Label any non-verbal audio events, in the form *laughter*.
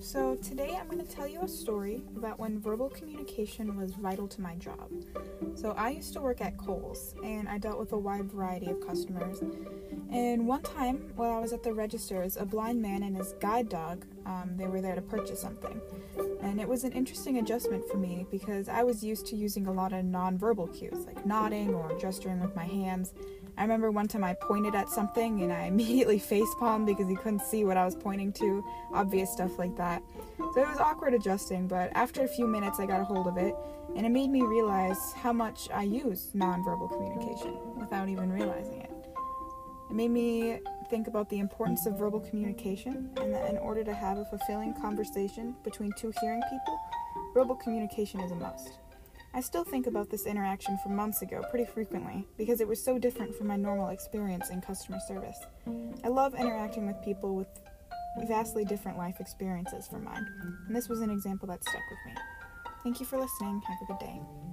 So, today I'm going to tell you a story about when verbal communication was vital to my job. So, I used to work at Kohl's and I dealt with a wide variety of customers. And one time, while I was at the registers, a blind man and his guide dog, um, they were there to purchase something. And it was an interesting adjustment for me because I was used to using a lot of nonverbal cues, like nodding or gesturing with my hands. I remember one time I pointed at something and I *laughs* immediately facepalmed because he couldn't see what I was pointing to, obvious stuff like that. So it was awkward adjusting, but after a few minutes I got a hold of it, and it made me realize how much I use nonverbal communication without even realizing it. It made me think about the importance of verbal communication and that in order to have a fulfilling conversation between two hearing people, verbal communication is a must. I still think about this interaction from months ago pretty frequently because it was so different from my normal experience in customer service. Mm. I love interacting with people with vastly different life experiences from mine, and this was an example that stuck with me. Thank you for listening. Have a good day.